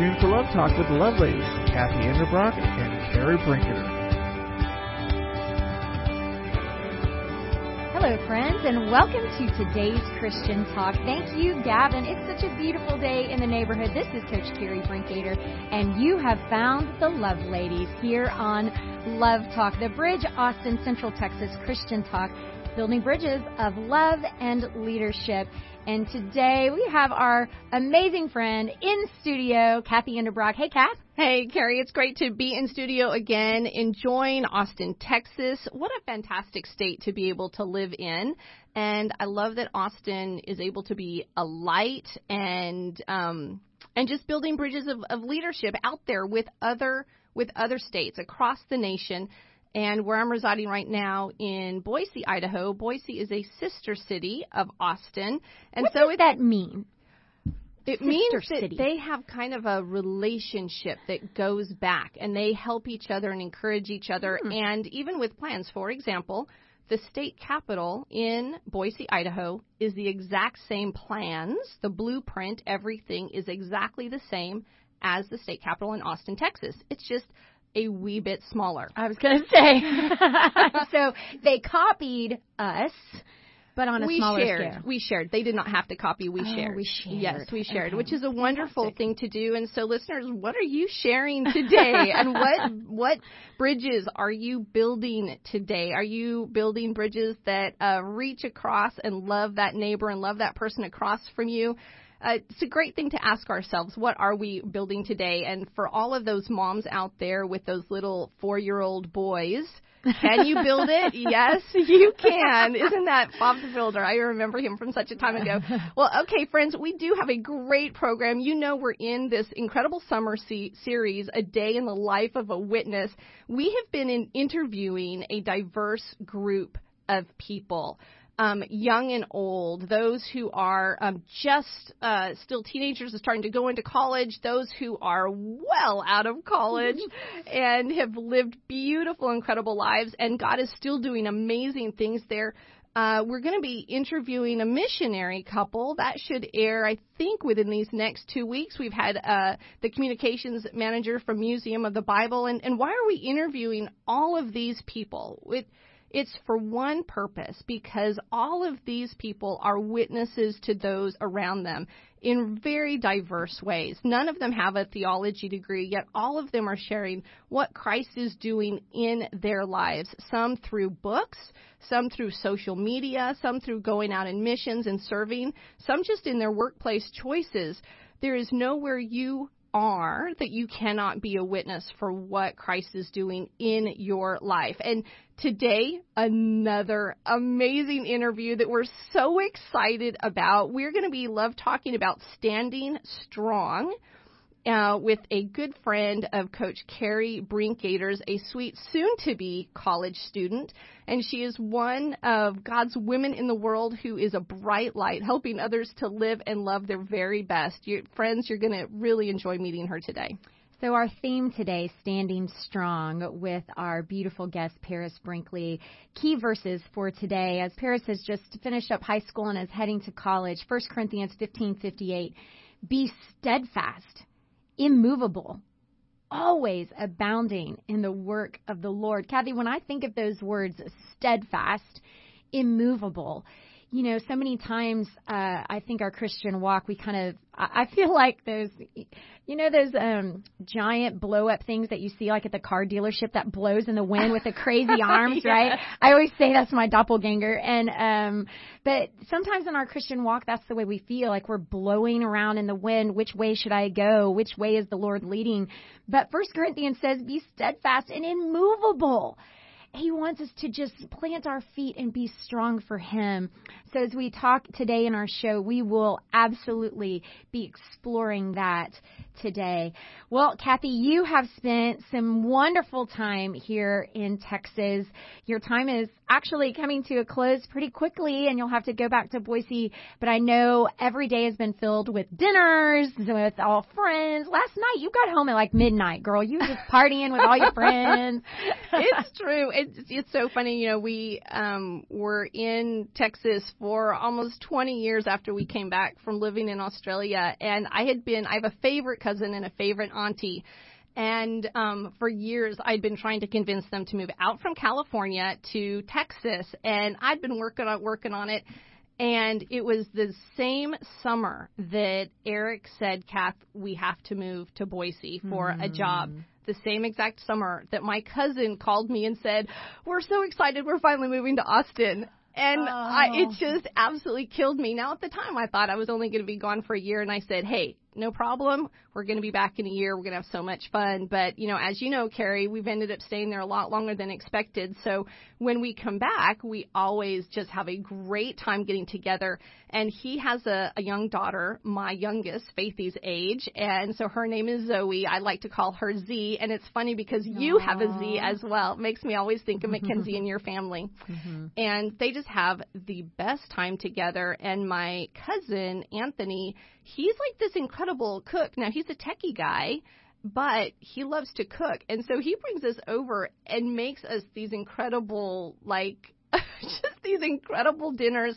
tuned for Love Talk with the Love Ladies, Kathy Endebrock and Carrie Brinketer. Hello, friends, and welcome to today's Christian Talk. Thank you, Gavin. It's such a beautiful day in the neighborhood. This is Coach Carrie Brinkater, and you have found the Love Ladies here on Love Talk, the Bridge, Austin, Central Texas Christian Talk, building bridges of love and leadership. And today we have our amazing friend in studio, Kathy Endebrock. Hey, Kath. Hey, Carrie, it's great to be in studio again, enjoying Austin, Texas. What a fantastic state to be able to live in. And I love that Austin is able to be a light and, um, and just building bridges of, of leadership out there with other, with other states across the nation and where I'm residing right now in Boise, Idaho. Boise is a sister city of Austin, and what so does that mean? It sister means that city. they have kind of a relationship that goes back, and they help each other and encourage each other, Hmm. and even with plans. For example, the state capital in Boise, Idaho, is the exact same plans. The blueprint, everything is exactly the same as the state capital in Austin, Texas. It's just a wee bit smaller. I was going to say. so they copied us, but on a we smaller shared. scale. We shared. They did not have to copy. We Oh, shared. we shared. Yes, we shared, Okay. which is a wonderful Fantastic. thing to do. And so, listeners, what are you sharing today? and what what bridges are you building today? Are you building bridges that uh, reach across and love that neighbor and love that person across from you? Uh, it's a great thing to ask ourselves, what are we building today? And for all of those moms out there with those little four-year-old boys, can you build it? yes, you can. Isn't that Bob the Builder? I remember him from such a time ago. Well, okay, friends, we do have a great program. You know, we're in this incredible summer se- series, A Day in the Life of a Witness. We have been in interviewing a diverse group of people. Um, young and old, those who are um, just uh, still teenagers and starting to go into college, those who are well out of college and have lived beautiful, incredible lives, and God is still doing amazing things there. Uh, we're going to be interviewing a missionary couple that should air, I think, within these next two weeks. We've had uh, the communications manager from Museum of the Bible, and, and why are we interviewing all of these people? It, it's for one purpose because all of these people are witnesses to those around them in very diverse ways. None of them have a theology degree, yet all of them are sharing what Christ is doing in their lives. Some through books, some through social media, some through going out in missions and serving, some just in their workplace choices. There is nowhere you are that you cannot be a witness for what Christ is doing in your life. And today, another amazing interview that we're so excited about. We're going to be love talking about standing strong. Uh, with a good friend of Coach Carrie Brinkgaters, a sweet soon-to-be college student, and she is one of God's women in the world who is a bright light, helping others to live and love their very best. You, friends, you're going to really enjoy meeting her today. So our theme today, Standing Strong, with our beautiful guest, Paris Brinkley. Key verses for today, as Paris has just finished up high school and is heading to college. 1 Corinthians 15:58. Be steadfast, immovable, always abounding in the work of the Lord. Kathy, when I think of those words, steadfast, immovable, you know, so many times uh, I think our Christian walk, we kind of, I feel like those, you know, those um, giant blow up things that you see like at the car dealership that blows in the wind with the crazy arms, Yeah. right? I always say that's my doppelganger. And, um, but sometimes in our Christian walk, that's the way we feel like we're blowing around in the wind. Which way should I go? Which way is the Lord leading? But First Corinthians says, be steadfast and immovable. He wants us to just plant our feet and be strong for Him. So, as we talk today in our show, we will absolutely be exploring that today. Well, Kathy, you have spent some wonderful time here in Texas. Your time is actually coming to a close pretty quickly, and you'll have to go back to Boise. But I know every day has been filled with dinners with all friends. Last night, you got home at like midnight, girl. You were just partying with all your friends. it's true. It's it's so funny. You know, we um were in Texas for almost 20 years after we came back from living in Australia, and I had been. I have a favorite cousin and a favorite auntie. And um, for years, I'd been trying to convince them to move out from California to Texas, and I'd been working on working on it. And it was the same summer that Eric said, Kath, we have to move to Boise for mm. a job. The same exact summer that my cousin called me and said, We're so excited, we're finally moving to Austin. And oh. I, it just absolutely killed me. Now, at the time, I thought I was only going to be gone for a year, and I said, Hey, no problem. We're going to be back in a year. We're going to have so much fun. But, you know, as you know, Carrie, we've ended up staying there a lot longer than expected. So when we come back, we always just have a great time getting together. And he has a, a young daughter, my youngest, Faithy's age. And so her name is Zoe. I like to call her Z. And it's funny because Aww. you have a Z as well. It makes me always think of Mackenzie and your family. Mm-hmm. And they just have the best time together. And my cousin, Anthony, he's like this incredible cook. Now he's a techie guy, but he loves to cook, and so he brings us over and makes us these incredible like just these incredible dinners.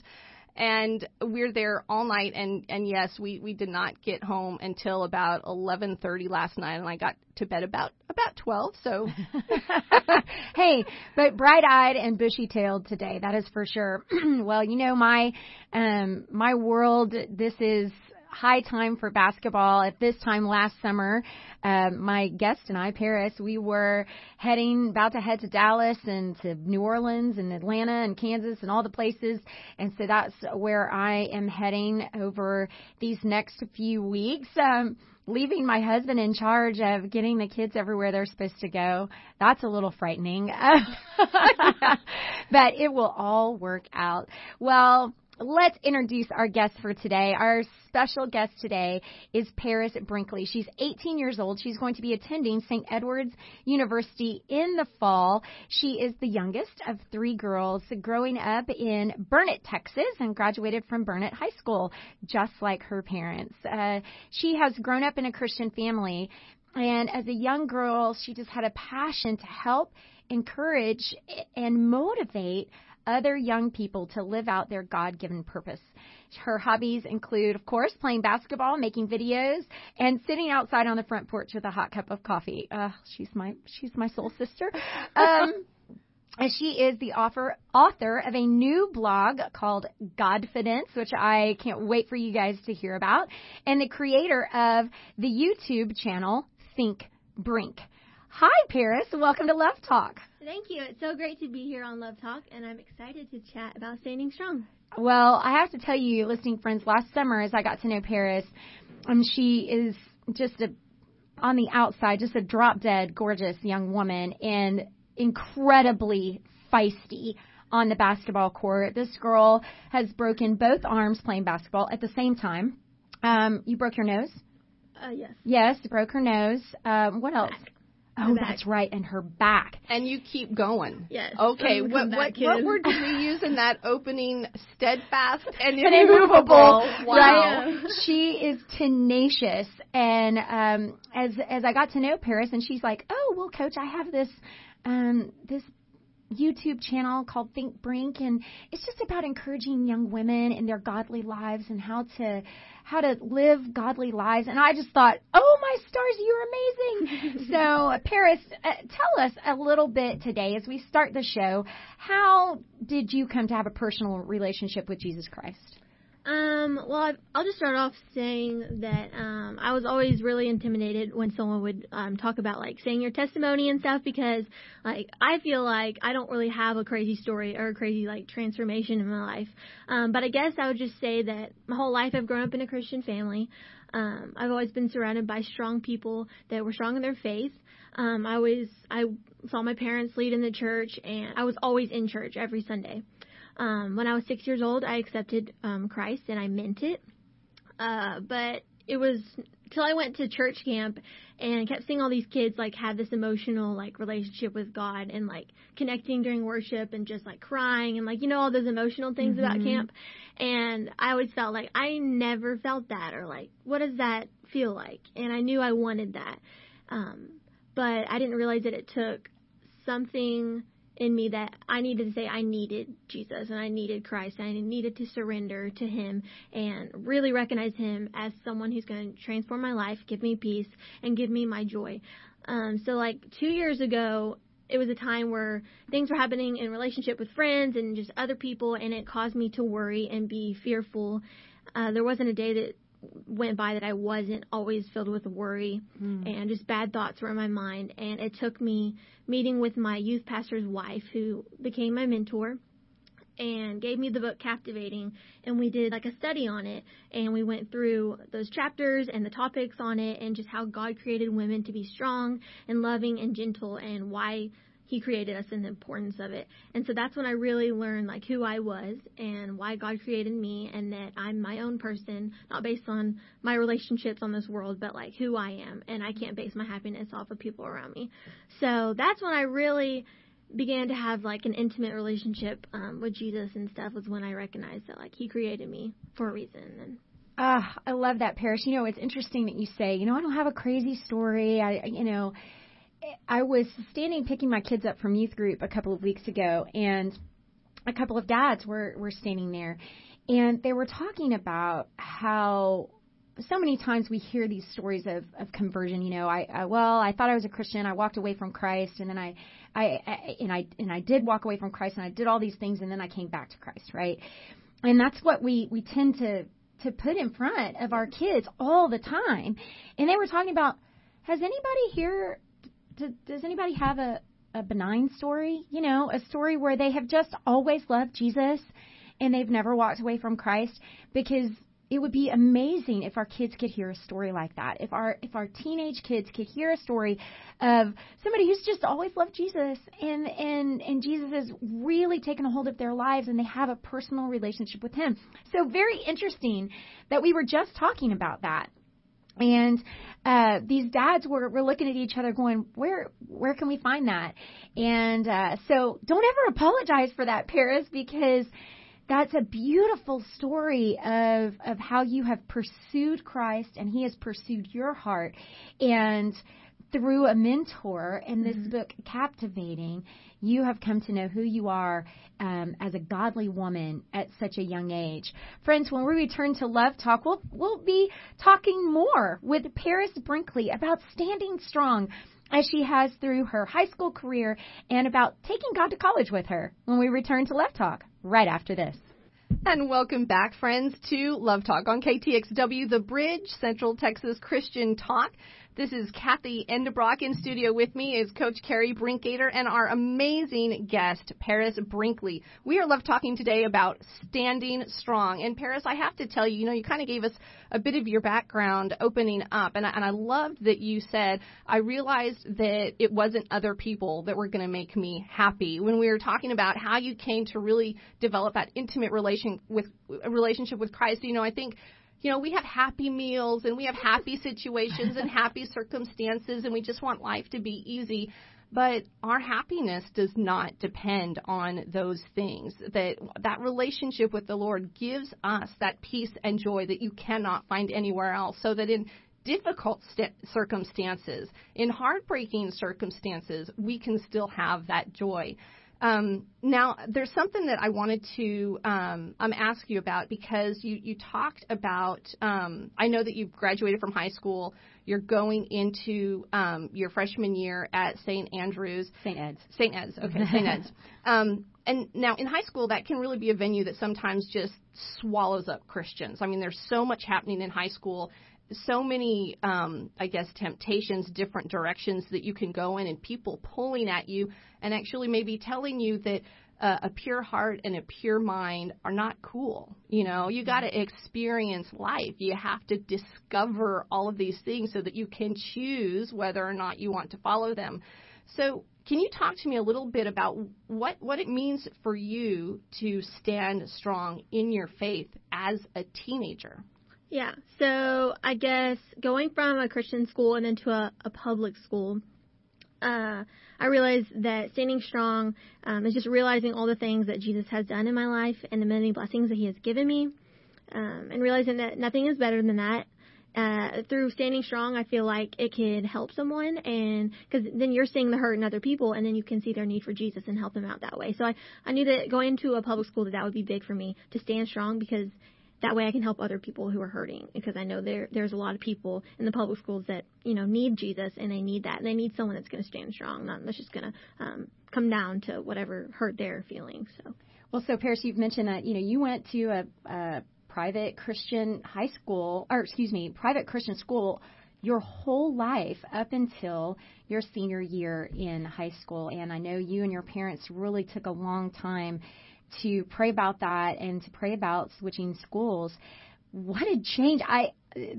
And we're there all night. And and yes we we did not get home until about 11:30 last night. And I got to bed about about 12 so hey but bright-eyed and bushy-tailed today that is for sure. Well you know my um my world this is high time for basketball. At this time last summer, um, my guest and I, Paris, we were heading, about to head to Dallas and to New Orleans and Atlanta and Kansas and all the places. And so that's where I am heading over these next few weeks. Um, leaving my husband in charge of getting the kids everywhere they're supposed to go. That's a little frightening. but it will all work out. Well, let's introduce our guest for today. Our special guest today is Paris Brinkley. She's 18 years old. She's going to be attending St. Edward's University in the fall. She is the youngest of three girls growing up in Burnet, Texas, and graduated from Burnet High School, just like her parents. Uh, she has grown up in a Christian family, and as a young girl, she just had a passion to help, encourage, and motivate other young people to live out their God given purpose. Her hobbies include, of course, playing basketball, making videos, and sitting outside on the front porch with a hot cup of coffee. Uh, she's my she's my soul sister. Um, and she is the author author of a new blog called Godfidence, which I can't wait for you guys to hear about, and the creator of the YouTube channel Think Brink. Hi, Paris. Welcome to Love Talk. Thank you. It's so great to be here on Love Talk, and I'm excited to chat about standing strong. Well, I have to tell you, listening friends, last summer as I got to know Paris, um, she is just a on the outside, just a drop dead gorgeous young woman and incredibly feisty on the basketball court. This girl has broken both arms playing basketball at the same time. Um, you broke your nose? Uh, yes. Yes, broke her nose. Um, what else? Back. Oh, that's right, and her back. And you keep going. Yes. Okay. What what, what word did we use in that opening? Steadfast and immovable. Wow. Right. she is tenacious, and um, as as I got to know Paris, and she's like, "Oh, well, Coach, I have this um, this YouTube channel called Think Brink, and it's just about encouraging young women in their godly lives and how to how to live godly lives. And I just thought, oh my stars, you're amazing. so, Paris, uh, tell us a little bit today as we start the show. How did you come to have a personal relationship with Jesus Christ? Um, well, i I'll just start off saying that um, I was always really intimidated when someone would um, talk about like saying your testimony and stuff because like I feel like I don't really have a crazy story or a crazy like transformation in my life. Um, but I guess I would just say that my whole life I've grown up in a Christian family. Um, I've always been surrounded by strong people that were strong in their faith. Um, I always I saw my parents lead in the church, and I was always in church every Sunday. Um, when I was six years old, I accepted um, Christ and I meant it. Uh, but it was till I went to church camp and kept seeing all these kids like have this emotional like relationship with God and like connecting during worship and just like crying and like you know all those emotional things mm-hmm. about camp and I always felt like I never felt that or like what does that feel like and I knew I wanted that um but I didn't realize that it took something in me that I needed to say I needed Jesus and I needed Christ. And I needed to surrender to Him and really recognize Him as someone who's going to transform my life, give me peace, and give me my joy. Um, so, like two years ago, it was a time where things were happening in relationship with friends and just other people, and it caused me to worry and be fearful. Uh, there wasn't a day that went by that I wasn't always filled with worry mm. and just bad thoughts were in my mind. And it took me meeting with my youth pastor's wife, who became my mentor, and gave me the book Captivating. And we did like a study on it. And we went through those chapters and the topics on it and just how God created women to be strong and loving and gentle and why he created us and the importance of it. And so that's when I really learned like who I was and why God created me and that I'm my own person, not based on my relationships on this world, but like who I am. And I can't base my happiness off of people around me. So that's when I really began to have like an intimate relationship um, with Jesus and stuff was when I recognized that like he created me for a reason and Ah, I love that, Paris. You know, it's interesting that you say, you know, I don't have a crazy story. I, you know, I was standing picking my kids up from youth group a couple of weeks ago, and a couple of dads were were standing there, and they were talking about how so many times we hear these stories of of conversion. You know, I, I well, I thought I was a Christian, I walked away from Christ, and then I, I, I and I and I did walk away from Christ, and I did all these things, and then I came back to Christ, right? And that's what we we tend to to put in front of our kids all the time. And they were talking about, has anybody here does anybody have a, a benign story? You know, a story where they have just always loved Jesus and they've never walked away from Christ because it would be amazing if our kids could hear a story like that. If our if our teenage kids could hear a story of somebody who's just always loved Jesus and and and Jesus has really taken a hold of their lives and they have a personal relationship with him. So very interesting that we were just talking about that. And uh, these dads were, were looking at each other, going, "Where where can we find that?" And uh, so, don't ever apologize for that, Paris, because that's a beautiful story of of how you have pursued Christ and He has pursued your heart, and through a mentor in this mm-hmm. book, Captivating, you have come to know who you are um, as a godly woman at such a young age. Friends, when we return to Love Talk, we'll, we'll be talking more with Paris Brinkley about standing strong as she has through her high school career and about taking God to college with her when we return to Love Talk right after this. And welcome back, friends, to Love Talk on KTXW, the Bridge, Central Texas Christian Talk. This is Kathy Endebrock in studio with me is Coach Carrie Brinkgater and our amazing guest, Paris Brinkley. We are love talking today about standing strong. And Paris, I have to tell you, you know, you kind of gave us a bit of your background opening up, and I, and I loved that you said I realized that it wasn't other people that were going to make me happy. When we were talking about how you came to really develop that intimate relation with relationship with Christ, you know, I think you know, we have happy meals and we have happy situations and happy circumstances and we just want life to be easy. But our happiness does not depend on those things. That that relationship with the Lord gives us that peace and joy that you cannot find anywhere else. So that in difficult st- circumstances, in heartbreaking circumstances, we can still have that joy. Um, now, there's something that I wanted to um, um, ask you about because you, you talked about. Um, I know that you've graduated from high school. You're going into um, your freshman year at St. Andrews. St. Ed's. St. Ed's. Okay, St. Ed's. And now in high school, that can really be a venue that sometimes just swallows up Christians. I mean, there's so much happening in high school so many, um, I guess, temptations, different directions that you can go in, and people pulling at you and actually maybe telling you that uh, a pure heart and a pure mind are not cool. You know, you got to experience life. You have to discover all of these things so that you can choose whether or not you want to follow them. So, can you talk to me a little bit about what what it means for you to stand strong in your faith as a teenager? Yeah. So I guess going from a Christian school and into a, a public school, uh, I realized that standing strong um, is just realizing all the things that Jesus has done in my life and the many blessings that He has given me, um, and realizing that nothing is better than that. Uh, through standing strong, I feel like it could help someone, and because then you're seeing the hurt in other people, and then you can see their need for Jesus and help them out that way. So I, I knew that going into a public school that that would be big for me to stand strong because that way I can help other people who are hurting because I know there there's a lot of people in the public schools that you know need Jesus and they need that and they need someone that's going to stand strong, not that's just going to um, come down to whatever hurt they're feeling. So. Well, so Paris, you've mentioned that you know you went to a, a private Christian high school, or excuse me, private Christian school your whole life up until your senior year in high school. And I know you and your parents really took a long time to pray about that and to pray about switching schools. What a change! I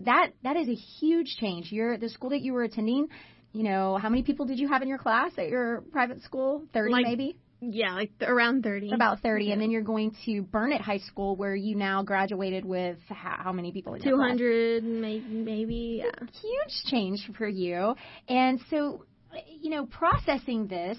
that that is a huge change. You're the school that you were attending. You know, how many people did you have in your class at your private school? Thirty, like, maybe. Yeah, like around 30. About 30. And then you're going to Burnet High School where you now graduated with how, how many people in 200, maybe, maybe, yeah. Huge change for you. And so, you know, processing this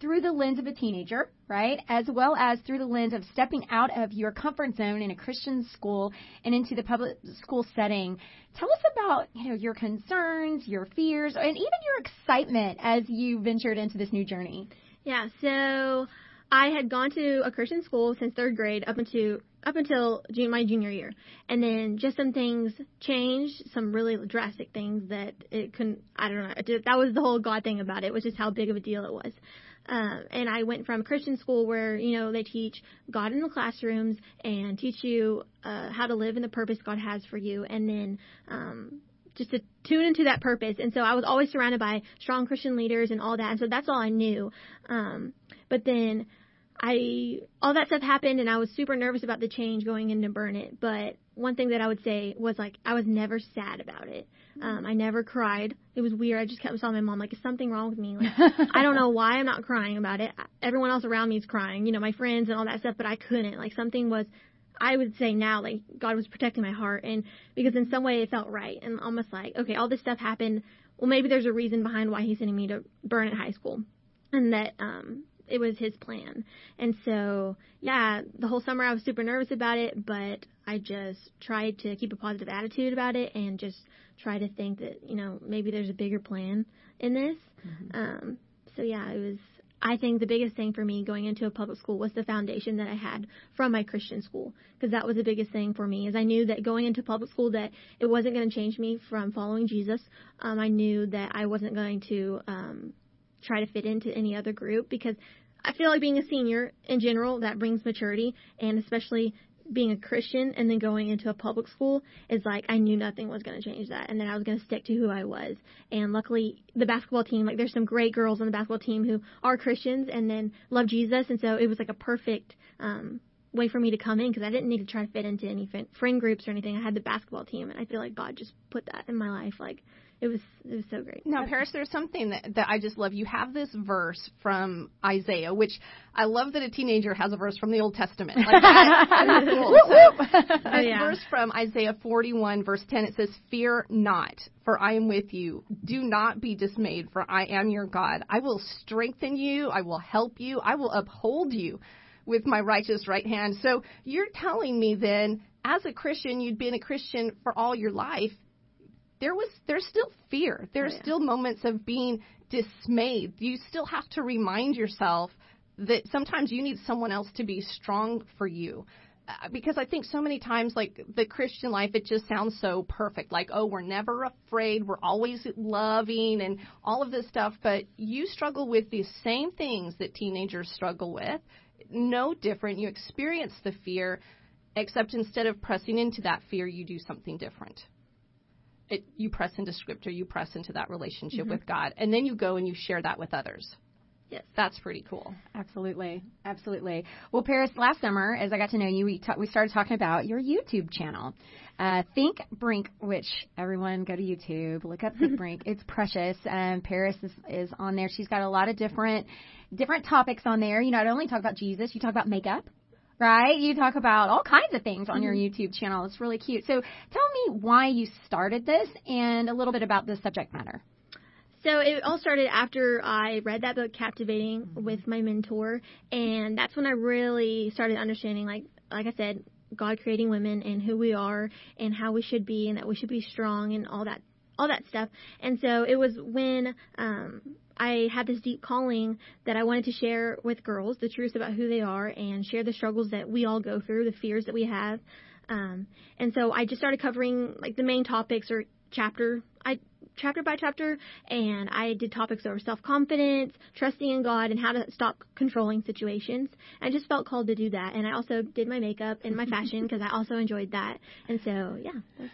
through the lens of a teenager, right? As well as through the lens of stepping out of your comfort zone in a Christian school and into the public school setting. Tell us about, you know, your concerns, your fears, and even your excitement as you ventured into this new journey. Yeah, so I had gone to a Christian school since third grade up until up until my junior year, and then just some things changed, some really drastic things that it couldn't. I don't know. That was the whole God thing about it. Was just how big of a deal it was. Um, and I went from a Christian school where you know they teach God in the classrooms and teach you uh, how to live in the purpose God has for you, and then um, just to tune into that purpose. And so I was always surrounded by strong Christian leaders and all that. And so that's all I knew. Um, but then I, all that stuff happened and I was super nervous about the change going into Burnet. But one thing that I would say was like, I was never sad about it. Um, I never cried. It was weird. I just kept telling my mom, like, is something wrong with me? Like, I don't know why I'm not crying about it. Everyone else around me is crying, you know, my friends and all that stuff, but I couldn't. Like, something was I would say now, like God was protecting my heart, and because in some way it felt right, and almost like, okay, all this stuff happened. Well, maybe there's a reason behind why He's sending me to Burnet High School, and that um, it was His plan. And so, yeah, the whole summer I was super nervous about it, but I just tried to keep a positive attitude about it, and just try to think that you know maybe there's a bigger plan in this. Mm-hmm. Um, so yeah, it was I think the biggest thing for me going into a public school was the foundation that I had from my Christian school because that was the biggest thing for me is I knew that going into public school that it wasn't going to change me from following Jesus. Um, I knew that I wasn't going to um, try to fit into any other group because I feel like being a senior in general that brings maturity and especially being a Christian and then going into a public school is like I knew nothing was going to change that and then I was going to stick to who I was. And luckily the basketball team, like there's some great girls on the basketball team who are Christians and then love Jesus and so it was like a perfect um way for me to come in because I didn't need to try to fit into any friend groups or anything. I had the basketball team and I feel like God just put that in my life like it was it was so great. Now, Paris, there's something that, that I just love. You have this verse from Isaiah, which I love that a teenager has a verse from the Old Testament. Like that, cool. This oh, yeah. verse from Isaiah 41, verse 10, it says, "Fear not, for I am with you. Do not be dismayed, for I am your God. I will strengthen you. I will help you. I will uphold you." With my righteous right hand. So you're telling me then, as a Christian, you'd been a Christian for all your life there was there's still fear. There's oh, yeah. still moments of being dismayed. You still have to remind yourself that sometimes you need someone else to be strong for you. Uh, because I think so many times, like the Christian life, it just sounds so perfect. Like, oh, we're never afraid, we're always loving, and all of this stuff. But you struggle with the same things that teenagers struggle with. No different. You experience the fear, except instead of pressing into that fear, you do something different it, you press into scripture, you press into that relationship mm-hmm. with God, and then you go and you share that with others. Yes. That's pretty cool. Absolutely. Absolutely. Well, Paris, last summer, as I got to know you, we, ta- we started talking about your YouTube channel. Uh, Think Brink, which everyone go to YouTube, look up Think Brink. It's precious. And Paris is, is on there. She's got a lot of different, different topics on there. You not only talk about Jesus, you talk about makeup right? You talk about all kinds of things on your mm-hmm. YouTube channel. It's really cute. So tell me why you started this and a little bit about the subject matter. So it all started after I read that book, Captivating, mm-hmm. with my mentor, and that's when I really started understanding, like, like I said, God creating women and who we are and how we should be and that we should be strong and all that all that stuff. And so it was when um I had this deep calling that I wanted to share with girls the truth about who they are and share the struggles that we all go through, the fears that we have. Um, and so I just started covering like the main topics or chapter I chapter by chapter and I did topics over self-confidence, trusting in God and how to stop controlling situations. I just felt called to do that and I also did my makeup and my fashion because I also enjoyed that. And so, yeah.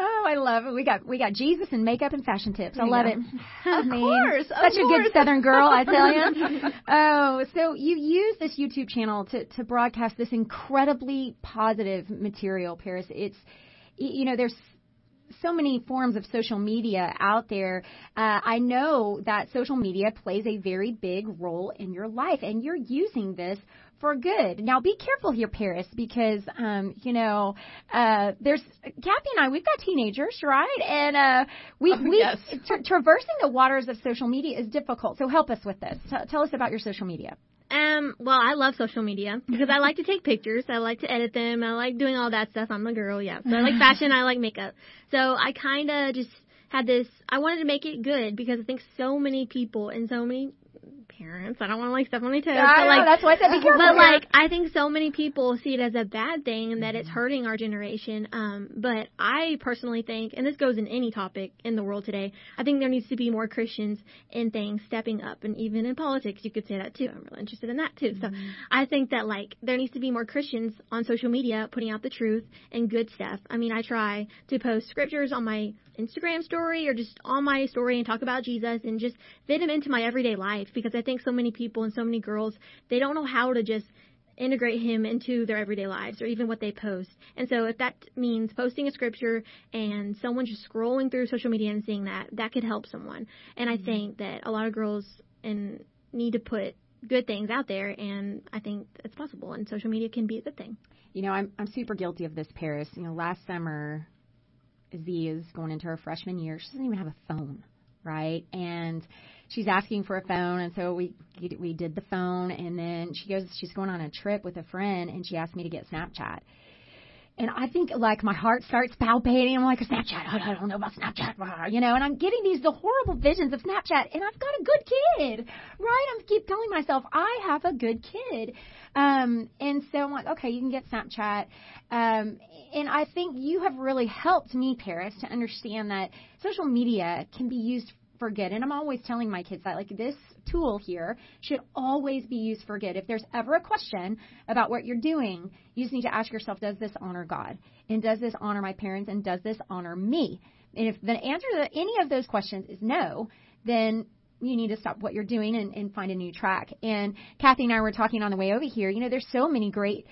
Oh, I love it. We got we got Jesus and makeup and fashion tips. I love it. Of course, of such a good Southern girl, I tell you. oh, so you use this YouTube channel to to broadcast this incredibly positive material, Paris. It's you know there's so many forms of social media out there. Uh, I know that social media plays a very big role in your life, and you're using this for good. Now, be careful here, Paris, because um, you know uh, there's Kathy and I. We've got teenagers, right? And uh, we Oh, we yes. tra- traversing the waters of social media is difficult. So help us with this. T- tell us about your social media. Um, well, I love social media because I like to take pictures. I like to edit them. I like doing all that stuff. I'm a girl, yeah. So I like fashion. I like makeup. So I kind of just had this. I wanted to make it good because I think so many people and so many parents. I don't want to like step on their toes, I but know, like that's why I said be careful. but like I think so many people see it as a bad thing and that it's hurting our generation. Um, but I personally think, and this goes in any topic in the world today, I think there needs to be more Christians in things stepping up, and even in politics, you could say that too. I'm really interested in that too. So I think that like there needs to be more Christians on social media putting out the truth and good stuff. I mean, I try to post scriptures on my Instagram story or just on my story and talk about Jesus and just fit him into my everyday life because I think so many people and so many girls they don't know how to just integrate him into their everyday lives or even what they post. And so if that means posting a scripture and someone just scrolling through social media and seeing that, that could help someone. And I mm-hmm. think that a lot of girls and need to put good things out there and I think it's possible and social media can be a good thing. You know, I'm I'm super guilty of this, Paris. You know, last summer, Z is going into her freshman year. She doesn't even have a phone, right? And she's asking for a phone, and so we we did the phone, and then she goes, she's going on a trip with a friend, and she asked me to get Snapchat. And I think like my heart starts palpitating. I'm like, Snapchat, I don't know about Snapchat, you know. And I'm getting these the horrible visions of Snapchat, and I've got a good kid, right? I keep telling myself I have a good kid, um, and so I'm like, okay, you can get Snapchat. Um, and I think you have really helped me, Paris, to understand that social media can be used for good. And I'm always telling my kids that, like, this tool here should always be used for good. If there's ever a question about what you're doing, you just need to ask yourself, does this honor God? And does this honor my parents? And does this honor me? And if the answer to any of those questions is no, then you need to stop what you're doing and, and find a new track. And Kathy and I were talking on the way over here. You know, there's so many great,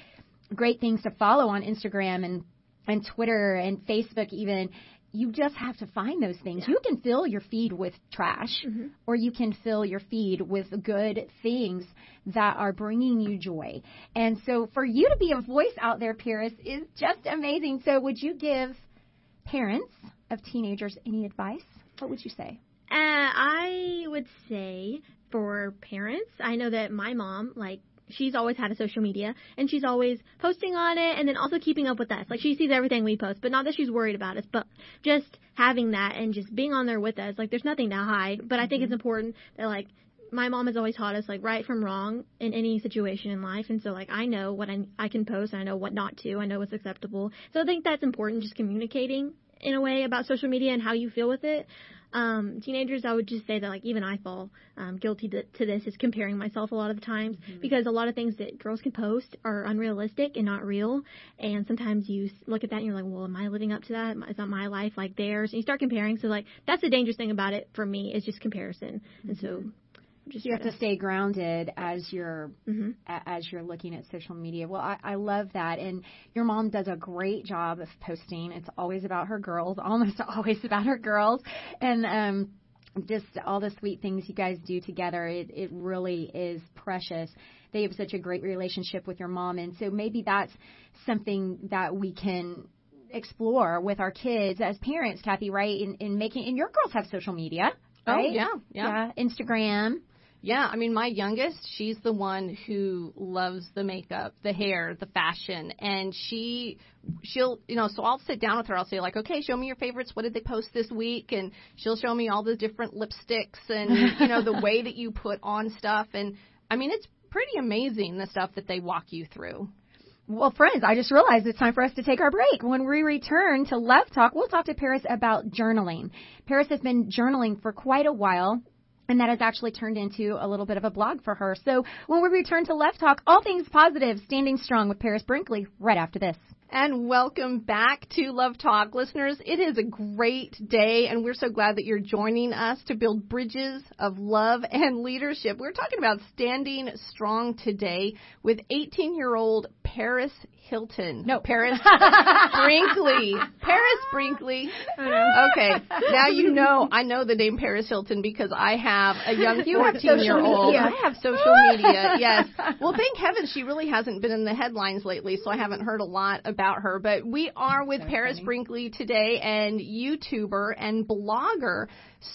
great things to follow on Instagram and and Twitter and Facebook even. You just have to find those things. You can fill your feed with trash, or you can fill your feed with good things that are bringing you joy. And so, for you to be a voice out there, Paris, is just amazing. So, would you give parents of teenagers any advice? What would you say? Uh, I would say for parents, I know that my mom, like, she's always had a social media and she's always posting on it and then also keeping up with us. Like, she sees everything we post, but not that she's worried about us, but just having that and just being on there with us. Like, there's nothing to hide, but I think it's mm-hmm. important that, like, my mom has always taught us like right from wrong in any situation in life and so like I know what I I can post and I know what not to. I know what's acceptable. So I think that's important just communicating in a way about social media and how you feel with it. Um, teenagers, I would just say that like even I fall um, guilty to, to this is comparing myself a lot of the times because a lot of things that girls can post are unrealistic and not real. And sometimes you look at that and you're like, well, am I living up to that? Is not my life like theirs? And you start comparing. So like that's the dangerous thing about it for me is just comparison. And so just You have to stay grounded as you're Mhm. a- as you're looking at social media. Well, I, I love that, and your mom does a great job of posting. It's always about her girls, almost always about her girls, and um, just all the sweet things you guys do together. It it really is precious. They have such a great relationship with your mom, and so maybe that's something that we can explore with our kids as parents, Kathy, right? In, in making and your girls have social media, Oh, right? yeah, yeah. yeah, Instagram. Yeah, I mean, my youngest, she's the one who loves the makeup, the hair, the fashion, and she, she'll, you know, so I'll sit down with her. I'll say like, okay, show me your favorites. What did they post this week? And she'll show me all the different lipsticks and you know the way that you put on stuff. And I mean, it's pretty amazing the stuff that they walk you through. Well, friends, I just realized it's time for us to take our break. When we return to Love Talk, we'll talk to Paris about journaling. Paris has been journaling for quite a while. And that has actually turned into a little bit of a blog for her. So when we return to Love Talk, all things positive, standing strong with Paris Brinkley right after this. And welcome back to Love Talk. Listeners, it is a great day, and we're so glad that you're joining us to build bridges of love and leadership. We're talking about standing strong today with 18 year old Paris Hilton. No, Paris Brinkley. Paris Brinkley. Okay, now you know I know the name Paris Hilton because I have a young 14 year old. media. I have social media. Yes. Well, thank heaven she really hasn't been in the headlines lately, so I haven't heard a lot about her. But we are with Paris Brinkley today, and YouTuber and blogger.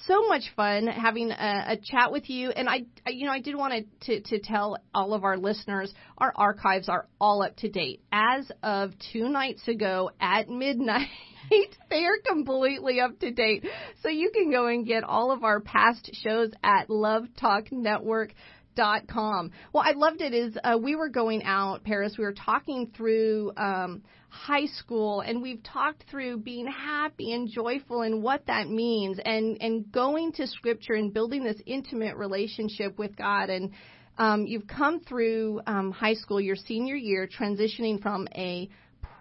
So much fun having a, a chat with you. And I, I, you know, I did want to, to tell all of our listeners our archives are all up to date. As of two nights ago at midnight. They are completely up to date. So you can go and get all of our past shows at lovetalknetwork.com. Well, I loved it is uh, we were going out, Paris, we were talking through um, high school and we've talked through being happy and joyful and what that means and, and going to scripture and building this intimate relationship with God and um, you've come through um, high school, your senior year, transitioning from a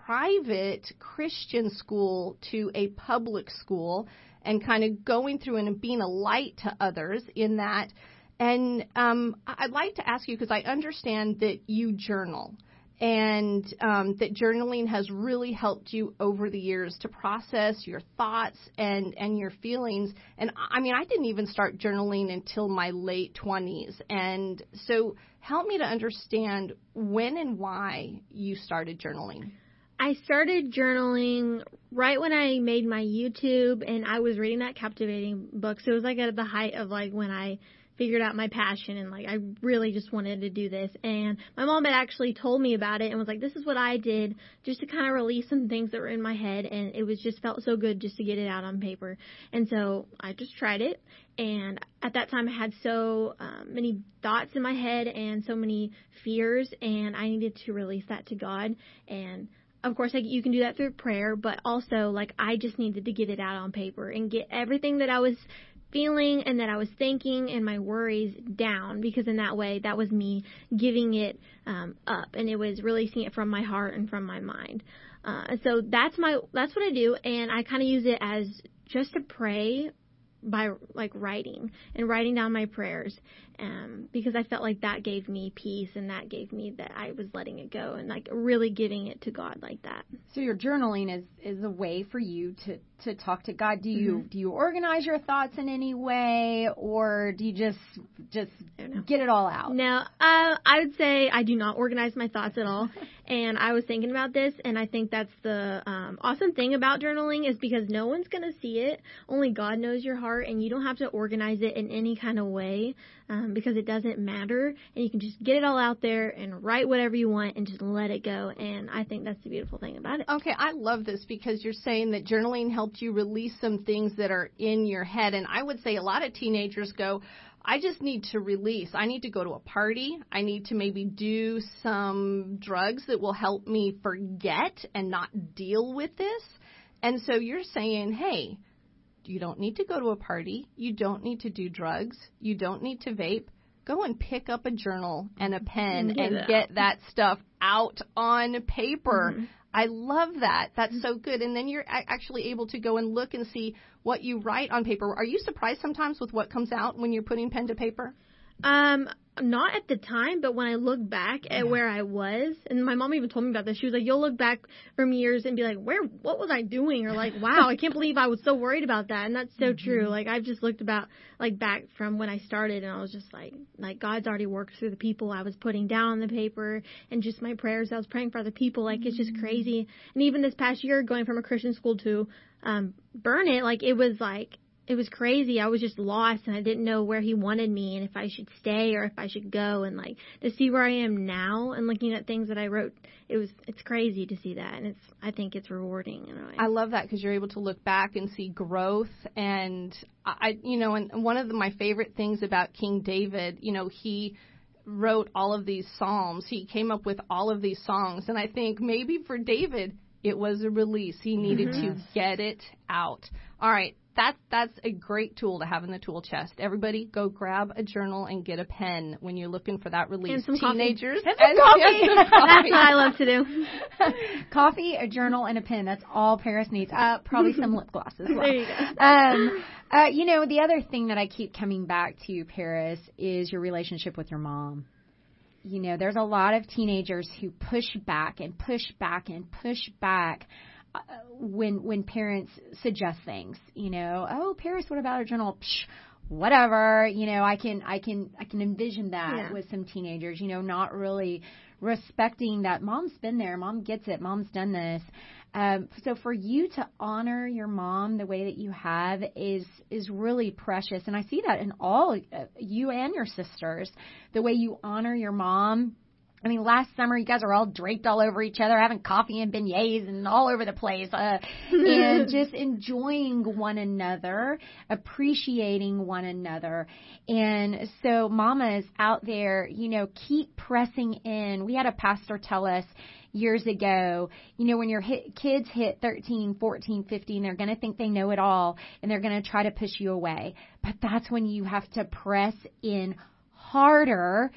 private Christian school to a public school and kind of going through and being a light to others in that. And um, I'd like to ask you because I understand that you journal and um, that journaling has really helped you over the years to process your thoughts and and your feelings. And i mean i didn't even start journaling until my late 20s and so help me to understand when and why you started journaling. I started journaling right when I made my YouTube and I was reading that captivating book. So it was like at the height of like when I figured out my passion and like I really just wanted to do this. And my mom had actually told me about it and was like, this is what I did just to kind of release some things that were in my head. And it was just felt so good just to get it out on paper. And so I just tried it. And at that time I had so um, many thoughts in my head and so many fears and I needed to release that to God. And of course, like you can do that through prayer, but also like I just needed to get it out on paper and get everything that I was feeling and that I was thinking and my worries down because in that way that was me giving it um, up and it was releasing it from my heart and from my mind. Uh, so that's my that's what I do and I kind of use it as just to pray by like writing and writing down my prayers um, because I felt like that gave me peace and that gave me that I was letting it go and like really giving it to God like that. So your journaling is is a way for you to to talk to God. Do you mm-hmm. do you organize your thoughts in any way or do you just just get it all out? No, uh, I would say I do not organize my thoughts at all. and I was thinking about this and I think that's the um, awesome thing about journaling is because no one's going to see it. Only God knows your heart and you don't have to organize it in any kind of way um, because it doesn't matter, and you can just get it all out there and write whatever you want and just let it go. And I think that's the beautiful thing about it. Okay, I love this because you're saying that journaling helped you release some things that are in your head, and I would say a lot of teenagers go. I just need to release. I need to go to a party. I need to maybe do some drugs that will help me forget and not deal with this. And so you're saying, hey, you don't need to go to a party. You don't need to do drugs. You don't need to vape. Go and pick up a journal and a pen get and get that stuff out on paper. Mm-hmm. I love that. That's so good. And then you're actually able to go and look and see what you write on paper. Are you surprised sometimes with what comes out when you're putting pen to paper? Um, not at the time, but when I look back at where I was, and my mom even told me about this. She was like, "You'll look back from years and be like, where, what was I doing?" Or like, "Wow, I can't believe I was so worried about that." And that's so mm-hmm. true. Like I've just looked about like back from when I started, and I was just like, like God's already worked through the people I was putting down on the paper, and just my prayers I was praying for other people. Like it's just crazy. And even this past year, going from a Christian school to um, Burnet, like it was like it was crazy. I was just lost and I didn't know where he wanted me and if I should stay or if I should go and like to see where I am now and looking at things that I wrote. It was it's crazy to see that and it's I think it's rewarding in a way. I love that because you're able to look back and see growth and I you know and one of the, my favorite things about King David, you know, he wrote all of these psalms. He came up with all of these songs and I think maybe for David it was a release. He needed mm-hmm. to get it out. All right, that's that's a great tool to have in the tool chest. Everybody, go grab a journal and get a pen when you're looking for that release. And some Teenagers coffee. and, coffee. that's what I love to do. coffee, a journal, and a pen. That's all Paris needs. Uh, probably some lip gloss as well. There you go. Um, uh, you know, the other thing that I keep coming back to, Paris, is your relationship with your mom you know, there's a lot of teenagers who push back and push back and push back when when parents suggest things, you know, oh Paris, what about a journal? Psh, whatever, you know, I can I can I can envision that yeah. with some teenagers, you know, not really respecting that mom's been there, mom gets it, mom's done this. Um, so for you to honor your mom the way that you have is is really precious, and I see that in all uh, you and your sisters. The way you honor your mom I mean, last summer you guys are all draped all over each other, having coffee and beignets and all over the place, uh, and just enjoying one another, appreciating one another. And so, mamas out there, you know, keep pressing in. We had a pastor tell us years ago, you know, when your hit, kids hit 13, 14, 15, they're going to think they know it all and they're going to try to push you away. But that's when you have to press in harder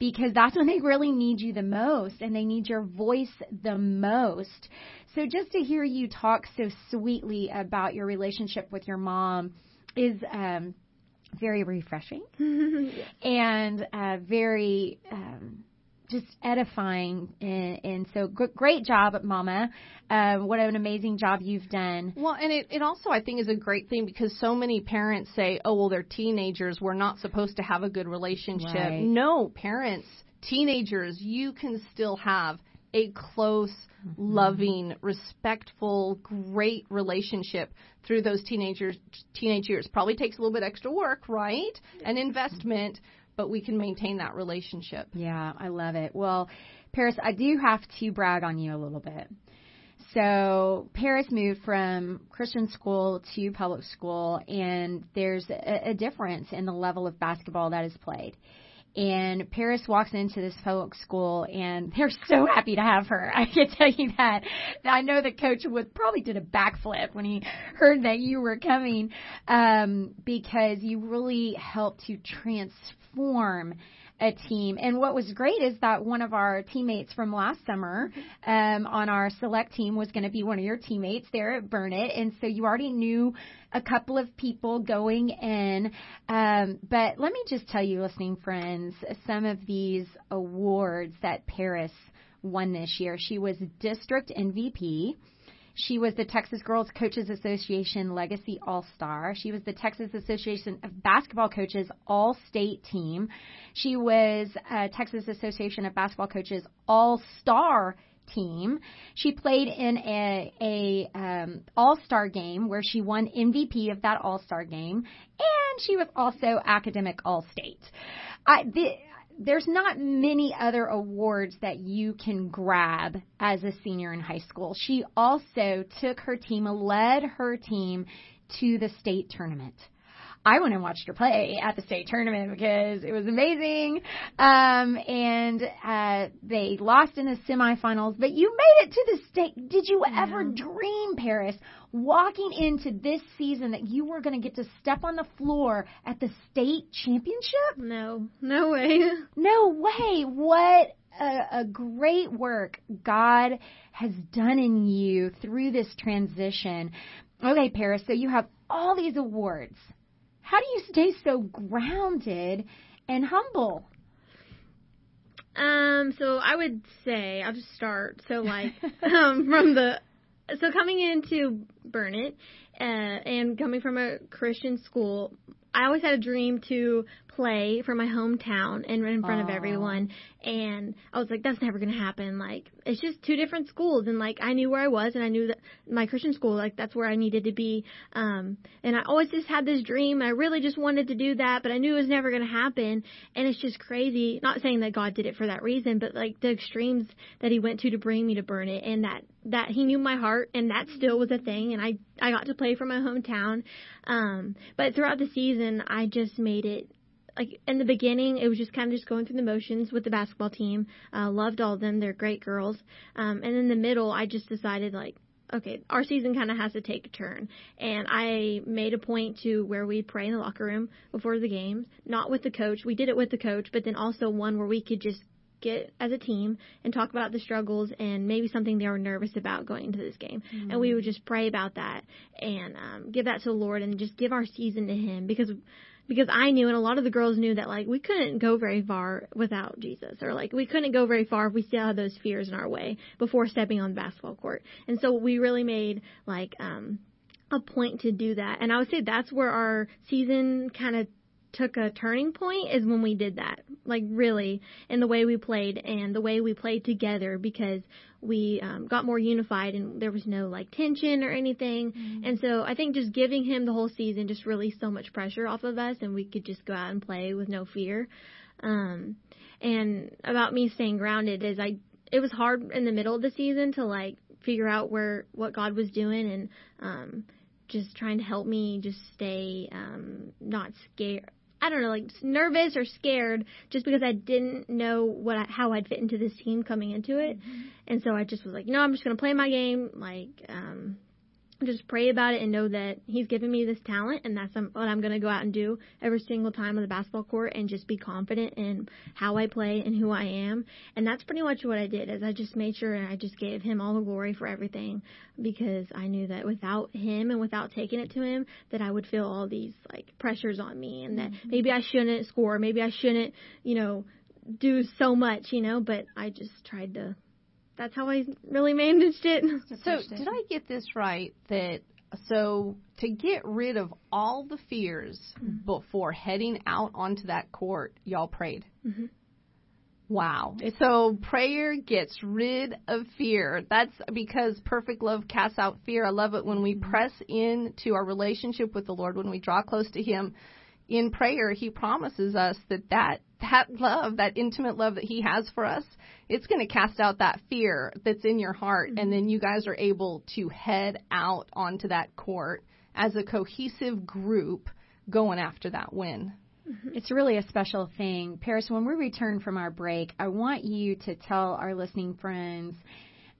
because that's when they really need you the most and they need your voice the most. So just to hear you talk so sweetly about your relationship with your mom is um, very refreshing and uh, very um, just edifying. And, and so g- great job, Mama. Uh, what an amazing job you've done. Well, and it, it also, I think, is a great thing because so many parents say, oh, well, they're teenagers. We're not supposed to have a good relationship. Right. No, parents, teenagers, you can still have a close, mm-hmm. loving, respectful, great relationship through those teenagers teenage years. Probably takes a little bit extra work, right? And investment, but we can maintain that relationship. Yeah, I love it. Well, Paris, I do have to brag on you a little bit. So Paris moved from Christian school to public school, and there's a, a difference in the level of basketball that is played. And Paris walks into this public school, and they're so happy to have her. I can tell you that. I know the coach would probably did a backflip when he heard that you were coming, um, because you really helped to transform form a team. And what was great is that one of our teammates from last summer um, on our select team was going to be one of your teammates there at Burnet. And so you already knew a couple of people going in. Um, but let me just tell you, listening friends, some of these awards that Paris won this year. She was district MVP. She was the Texas Girls Coaches Association Legacy All Star. She was the Texas Association of Basketball Coaches All State Team. She was a Texas Association of Basketball Coaches All Star team. She played in a, a um, All Star game where she won MVP of that All Star game, and she was also academic All State. I, the, there's not many other awards that you can grab as a senior in high school. She also took her team, led her team to the state tournament. I went and watched her play at the state tournament because it was amazing. Um, and uh, they lost in the semifinals, but you made it to the state. Did you ever dream, Paris, walking into this season that you were going to get to step on the floor at the state championship? No, no way. no way. What a, a, great work God has done in you through this transition. Okay, Paris, so you have all these awards how do you stay so grounded and humble? Um, so I would say I'll just start. So like um, from the so coming into Burnet uh, and coming from a Christian school, I always had a dream to play for my hometown and in front of everyone. And I was like, that's never going to happen. Like, it's just two different schools. And like, I knew where I was and I knew that my Christian school, like, that's where I needed to be. Um, and I always just had this dream. I really just wanted to do that, but I knew it was never going to happen. And it's just crazy. Not saying that God did it for that reason, but like the extremes that he went to to bring me to Burnet and that, that he knew my heart and that still was a thing. And I, I got to play for my hometown. Um, but throughout the season, I just made it like in the beginning, it was just kind of just going through the motions with the basketball team. Uh, loved all of them; they're great girls. Um, and in the middle, I just decided like, okay, our season kind of has to take a turn. And I made a point to where we pray in the locker room before the games, not with the coach. We did it with the coach, but then also one where we could just get as a team and talk about the struggles and maybe something they were nervous about going into this game. Mm-hmm. And we would just pray about that and um, give that to the Lord and just give our season to Him because because I knew and a lot of the girls knew that like we couldn't go very far without Jesus or like we couldn't go very far if we still had those fears in our way before stepping on the basketball court. And so we really made like um a point to do that. And I would say that's where our season kind of took a turning point is when we did that. Like really in the way we played and the way we played together because we um, got more unified and there was no like tension or anything. Mm-hmm. And so I think just giving him the whole season just released so much pressure off of us and we could just go out and play with no fear. Um, and about me staying grounded is I, it was hard in the middle of the season to like figure out where, what God was doing and, um, just trying to help me just stay um not scared I don't know, like nervous or scared just because I didn't know what I, how I'd fit into this team coming into it. Mm-hmm. And so I just was like, no, I'm just going to play my game. Like, um, just pray about it and know that he's given me this talent and that's what I'm going to go out and do every single time on the basketball court and just be confident in how I play and who I am. And that's pretty much what I did is I just made sure and I just gave him all the glory for everything because I knew that without him and without taking it to him that I would feel all these like pressures on me and that mm-hmm. maybe I shouldn't score, maybe I shouldn't, you know, do so much, you know, but I just tried to that's how I really managed it. So, did I get this right that so to get rid of all the fears mm-hmm. before heading out onto that court, y'all prayed? Mm-hmm. Wow. So prayer gets rid of fear. That's because perfect love casts out fear. I love it when we mm-hmm. press into our relationship with the Lord, when we draw close to Him in prayer, He promises us that that, that love, that intimate love that He has for us, it's going to cast out that fear that's in your heart, mm-hmm. and then you guys are able to head out onto that court as a cohesive group going after that win. Mm-hmm. It's really a special thing. Paris, when we return from our break, I want you to tell our listening friends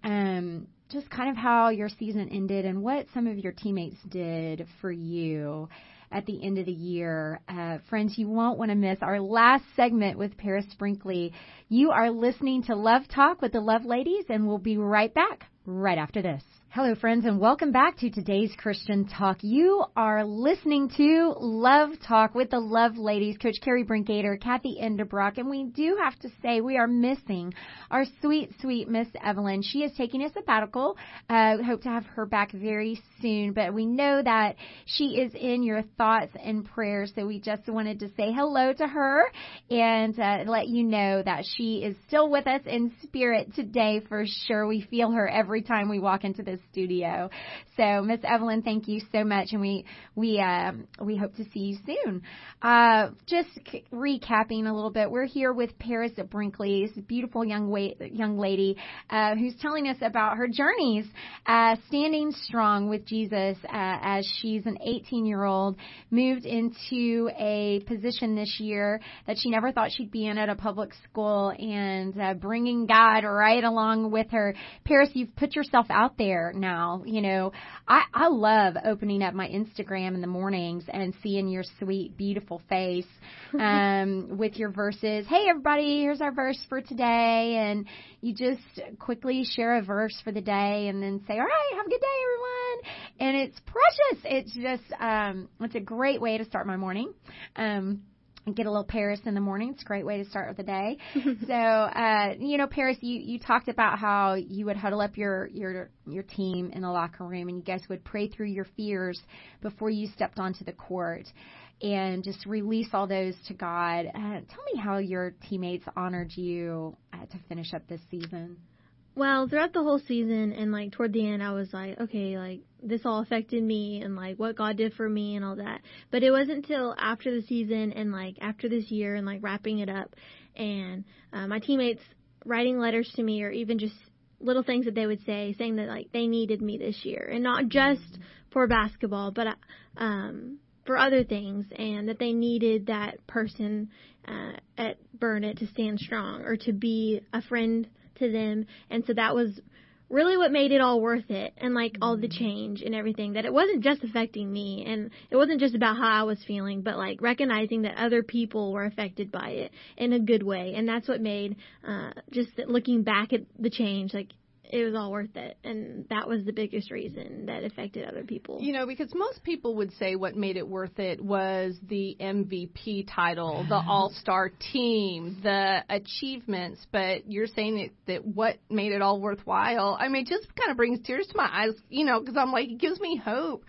um, just kind of how your season ended and what some of your teammates did for you at the end of the year. Uh, friends, you won't want to miss our last segment with Paris Brinkley. You are listening to Love Talk with the Love Ladies, and we'll be right back right after this. Hello, friends, and welcome back to today's Christian Talk. You are listening to Love Talk with the Love Ladies, Coach Carrie Brinkater, Kathy Endebrock, and we do have to say we are missing our sweet, sweet Miss Evelyn. She is taking a sabbatical. Uh, hope to have her back very soon, but we know that she is in your thoughts and prayers, so we just wanted to say hello to her and uh, let you know that she is still with us in spirit today for sure. We feel her every time we walk into this studio. So, Miss Evelyn, thank you so much, and we we uh, we hope to see you soon. Uh, just c- recapping a little bit, we're here with Paris Brinkley, this beautiful young wa- young lady uh, who's telling us about her journeys, uh, standing strong with Jesus uh, as she's an 18 year old, moved into a position this year that she never thought she'd be in at a public school, and uh, bringing God right along with her. Paris, you've put yourself out there now. You know, I, I love opening up my Instagram in the mornings and seeing your sweet, beautiful face um, with your verses. Hey, everybody, here's our verse for today. And you just quickly share a verse for the day and then say, all right, have a good day, everyone. And it's precious. It's just, um, it's a great way to start my morning. Um, get a little Paris in the morning. It's a great way to start the day. so, uh, you know, Paris, you, you talked about how you would huddle up your, your, your team in the locker room and you guys would pray through your fears before you stepped onto the court. and just release all those to God. Uh, tell me how your teammates honored you uh, to finish up this season. Well, throughout the whole season and like toward the end, I was like, okay, like this all affected me and like what God did for me and all that. But it wasn't until after the season and like after this year and like wrapping it up and uh, my teammates writing letters to me or even just little things that they would say saying that like they needed me this year and not just for basketball but um for other things and that they needed that person uh, at Burnet to stand strong or to be a friend to them. And so that was really what made it all worth it and like all the change and everything that it wasn't just affecting me. And it wasn't just about how I was feeling but like recognizing that other people were affected by it in a good way. And that's what made uh just looking back at the change like it was all worth it. And that was the biggest reason that affected other people. You know because most people would say what made it worth it was the mvp title the all-star team the achievements. But you're saying that, that what made it all worthwhile i mean it just kind of brings tears to my eyes you know because i'm like it gives me hope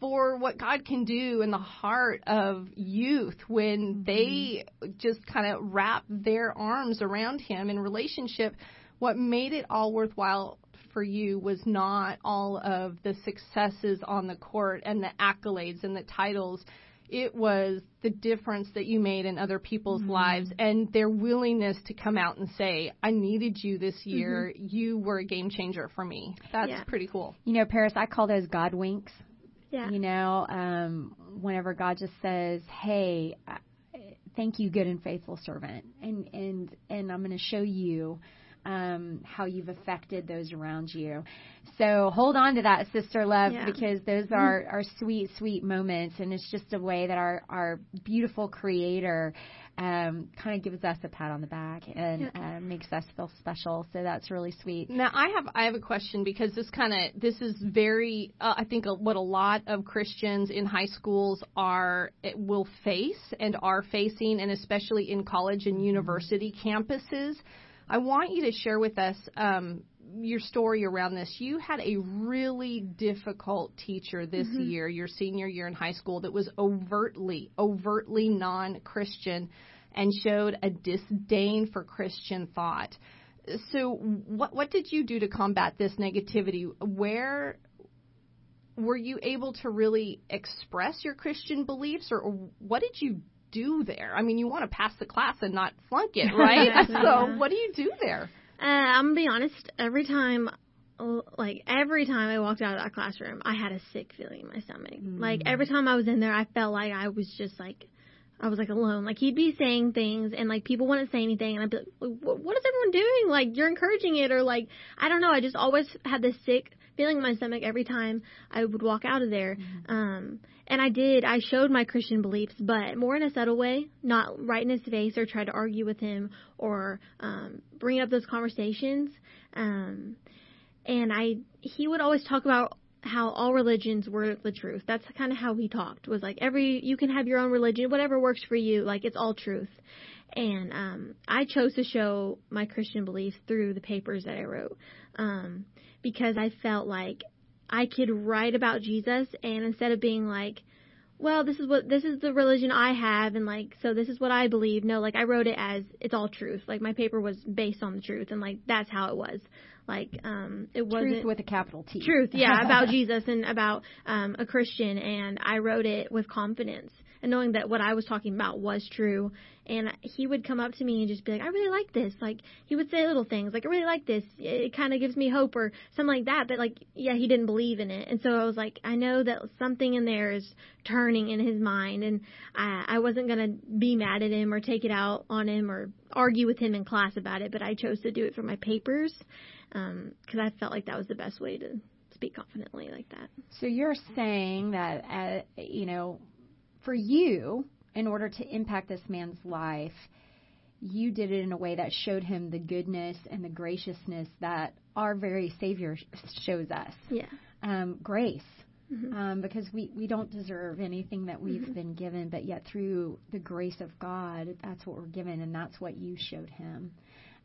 for what God can do in the heart of youth when mm-hmm. they just kind of wrap their arms around Him in relationship what made it all worthwhile for you was not all of the successes on the court and the accolades and the titles. It was the difference that you made in other people's mm-hmm. lives and their willingness to come out and say, I needed you this year. Mm-hmm. You were a game changer for me. That's yeah. pretty cool. You know, Paris, I call those God winks. Yeah. You know, um, whenever God just says, Hey, thank you, good and faithful servant. And, and, and I'm going to show you um, how you've affected those around you. So hold on to that, sister love, yeah. because those are, are sweet, sweet moments, and it's just a way that our our beautiful Creator um, kind of gives us a pat on the back and yeah. uh, makes us feel special. So that's really sweet. Now I have I have a question because this kind of this is very uh, I think what a lot of Christians in high schools are will face and are facing, and especially in college and mm-hmm. university campuses I want you to share with us um, your story around this. You had a really difficult teacher this mm-hmm. year, your senior year in high school, that was overtly, overtly non Christian and showed a disdain for Christian thought. So, what what did you do to combat this negativity? Where were you able to really express your Christian beliefs, or, or what did you do there? I mean, you want to pass the class and not flunk it, right? so, what do you do there? Uh, I'm gonna be honest. Every time, like every time I walked out of that classroom, I had a sick feeling in my stomach. Mm. Like every time I was in there, I felt like I was just like I was like alone. Like he'd be saying things and like people wouldn't say anything and I'd be like, what is everyone doing? Like you're encouraging it or like, I don't know. I just always had this sick feeling in my stomach every time I would walk out of there. Mm-hmm. Um, and I did, I showed my Christian beliefs, but more in a subtle way, not right in his face or try to argue with him or, um, bring up those conversations. Um, and I, he would always talk about how all religions were the truth. That's kind of how he talked. Was like every you can have your own religion, whatever works for you. Like it's all truth. And um, I chose to show my Christian beliefs through the papers that I wrote um, because I felt like I could write about Jesus, and instead of being like, well, this is what this is the religion I have, and like so this is what I believe. No, like I wrote it as it's all truth. Like my paper was based on the truth, and like that's how it was. Like um, it wasn't truth with a capital T. Truth, yeah, about Jesus and about um, a Christian, and I wrote it with confidence and knowing that what I was talking about was true. And he would come up to me and just be like, I really like this. Like, he would say little things like, I really like this. It kind of gives me hope or something like that. But like, yeah, he didn't believe in it. And so I was like, I know that something in there is turning in his mind. And I, I wasn't going to be mad at him or take it out on him or argue with him in class about it. But I chose to do it for my papers because um, I felt like that was the best way to speak confidently like that. So you're saying that, uh, you know, for you, in order to impact this man's life, you did it in a way that showed him the goodness and the graciousness that our very Savior shows us. Yeah. Um, grace. Mm-hmm. Um, because we, we don't deserve anything that we've mm-hmm. been given, but yet through the grace of God, that's what we're given, and that's what you showed him.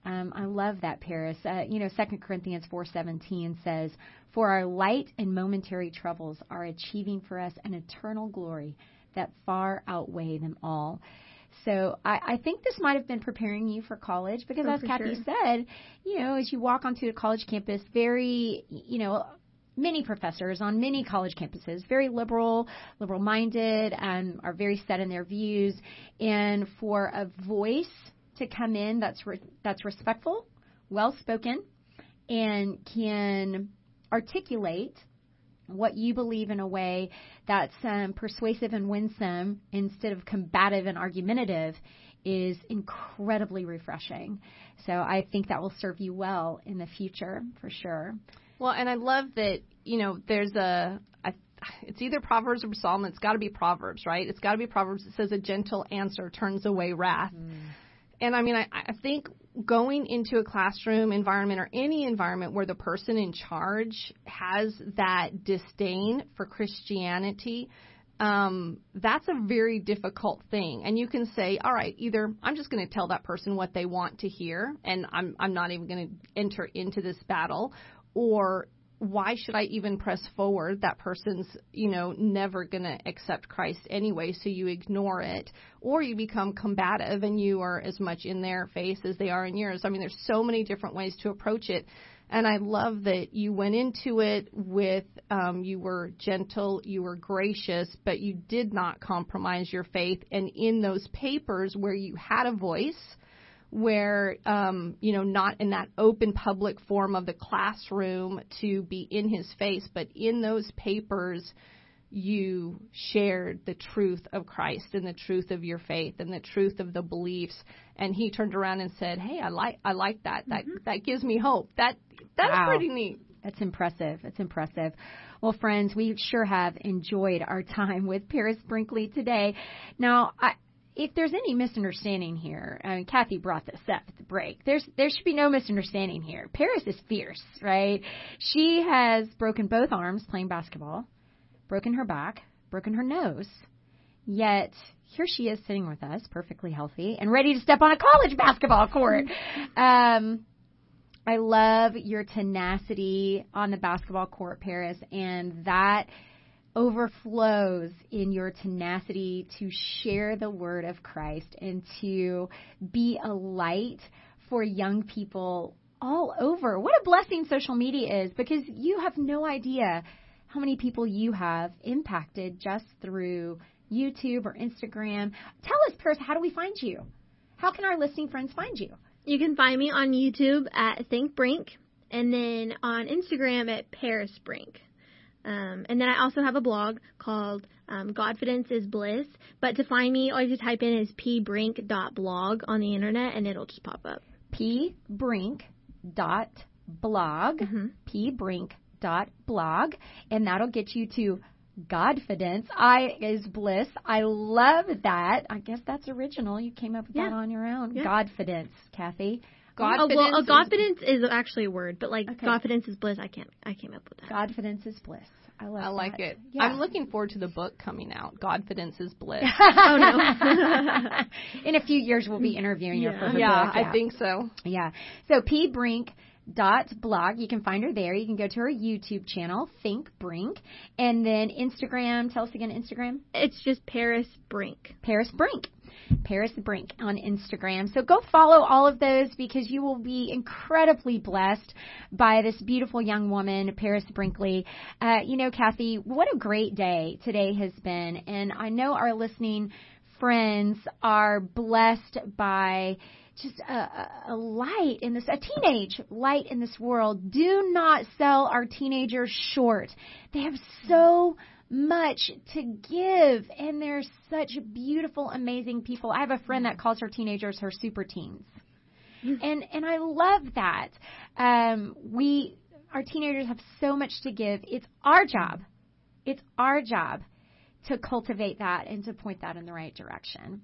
Um, I love that, Paris. Uh, you know, Second Corinthians 4:17 says, "For our light and momentary troubles are achieving for us an eternal glory that far outweigh them all. So I, I think this might have been preparing you for college because, Oh, as Kathy sure. said, you know, as you walk onto a college campus, very, you know, many professors on many college campuses, very liberal, liberal minded, um, are very set in their views, and for a voice to come in that's re- that's respectful, well spoken, and can articulate what you believe in a way that's um, persuasive and winsome instead of combative and argumentative is incredibly refreshing. So I think that will serve you well in the future for sure. Well, and I love that, you know, there's a, I, it's either Proverbs or Psalm. It's got to be Proverbs, right? It's got to be Proverbs. It says a gentle answer turns away wrath. And I mean, I, I think going into a classroom environment or any environment where the person in charge has that disdain for Christianity, um, that's a very difficult thing. And you can say, all right, either I'm just going to tell that person what they want to hear, and I'm I'm not even going to enter into this battle, or why should I even press forward? That person's, you know, never going to accept Christ anyway, so you ignore it. Or you become combative and you are as much in their face as they are in yours. I mean, there's so many different ways to approach it. And I love that you went into it with, um, you were gentle, you were gracious, but you did not compromise your faith. And in those papers where you had a voice, where um, you know not in that open public form of the classroom to be in his face, but in those papers you shared the truth of Christ and the truth of your faith and the truth of the beliefs. And he turned around and said, "Hey, I like I like that. That that gives me hope. That that's Wow. pretty neat." That's impressive. That's impressive. Well, friends, we sure have enjoyed our time with Paris Brinkley today. Now, I, if there's any misunderstanding here, I mean, Kathy brought this up at the break. There's there should be no misunderstanding here. Paris is fierce, right? She has broken both arms playing basketball, broken her back, broken her nose. Yet here she is sitting with us, perfectly healthy and ready to step on a college basketball court. Um, I love your tenacity on the basketball court, Paris, and that overflows in your tenacity to share the word of Christ and to be a light for young people all over. What a blessing social media is because you have no idea how many people you have impacted just through YouTube or Instagram. Tell us, Paris, how do we find you? How can our listening friends find you? You can find me on YouTube at Think Brink, and then on Instagram at Paris Brink. Um, and then I also have a blog called um, Godfidence is Bliss. But to find me, all you have to type in is pbrink.blog on the internet, and it'll just pop up. pbrink dot blog Mhm. pbrink dot blog and that'll get you to Godfidence. I is bliss. I love that. I guess that's original. You came up with that on your own. Yeah. Godfidence, Kathy. Oh, well, is- Godfidence is actually a word, but like Okay. Godfidence is bliss. I can't. I came up with that. Godfidence is bliss. I love it. I like that. it. Yeah. I'm looking forward to the book coming out. Godfidence is bliss. oh no. In a few years we'll be interviewing her for her yeah, book. I think so. Yeah. So P Brink dot blog. You can find her there. You can go to her YouTube channel, Think Brink, and then Instagram. Tell us again, Instagram. It's just Paris Brink. Paris Brink. Paris Brink on Instagram. So go follow all of those because you will be incredibly blessed by this beautiful young woman, Paris Brinkley. Uh, you know, Kathy, what a great day today has been. And I know our listening friends are blessed by just a, a, light in this, a teenage light in this world. Do not sell our teenagers short. They have so much to give and they're such beautiful amazing people. I have a friend that calls her teenagers her super teens. And and i love that. Um we our teenagers have so much to give. It's our job it's our job to cultivate that and to point that in the right direction.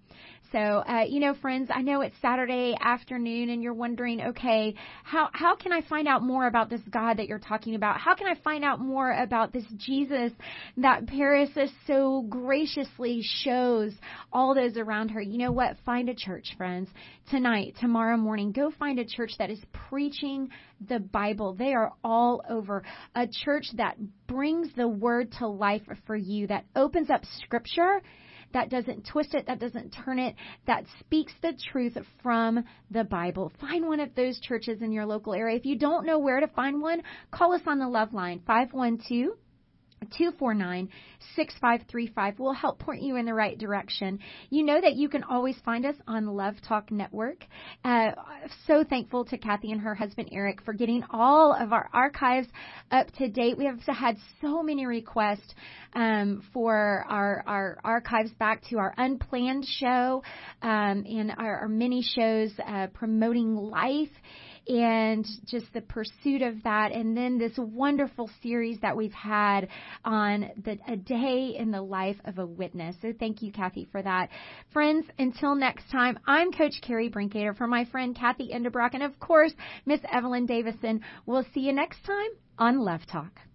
So, uh, you know, friends, I know it's Saturday afternoon and you're wondering, okay, how, how can I find out more about this God that you're talking about? How can I find out more about this Jesus that Paris is so graciously shows all those around her? You know what? Find a church, friends. Tonight, tomorrow morning, go find a church that is preaching the Bible. They are all over. A church that brings the word to life for you, that opens up scripture that doesn't twist it, that doesn't turn it, that speaks the truth from the Bible. Find one of those churches in your local area. If you don't know where to find one, call us on the Love Line 512 249 6535 will help point you in the right direction. You know that you can always find us on Love Talk Network. Uh, so thankful to Kathy and her husband Eric for getting all of our archives up to date. We have had so many requests um, for our, our archives back to our unplanned show um, and our, our mini shows uh, promoting life and just the pursuit of that. And then this wonderful series that we've had on the, a day in the life of a witness. So thank you, Kathy, for that. Friends, until next time, I'm Coach Carrie Brinkater for my friend Kathy Endebrock and of course, Miss Evelyn Davison. We'll see you next time on Love Talk.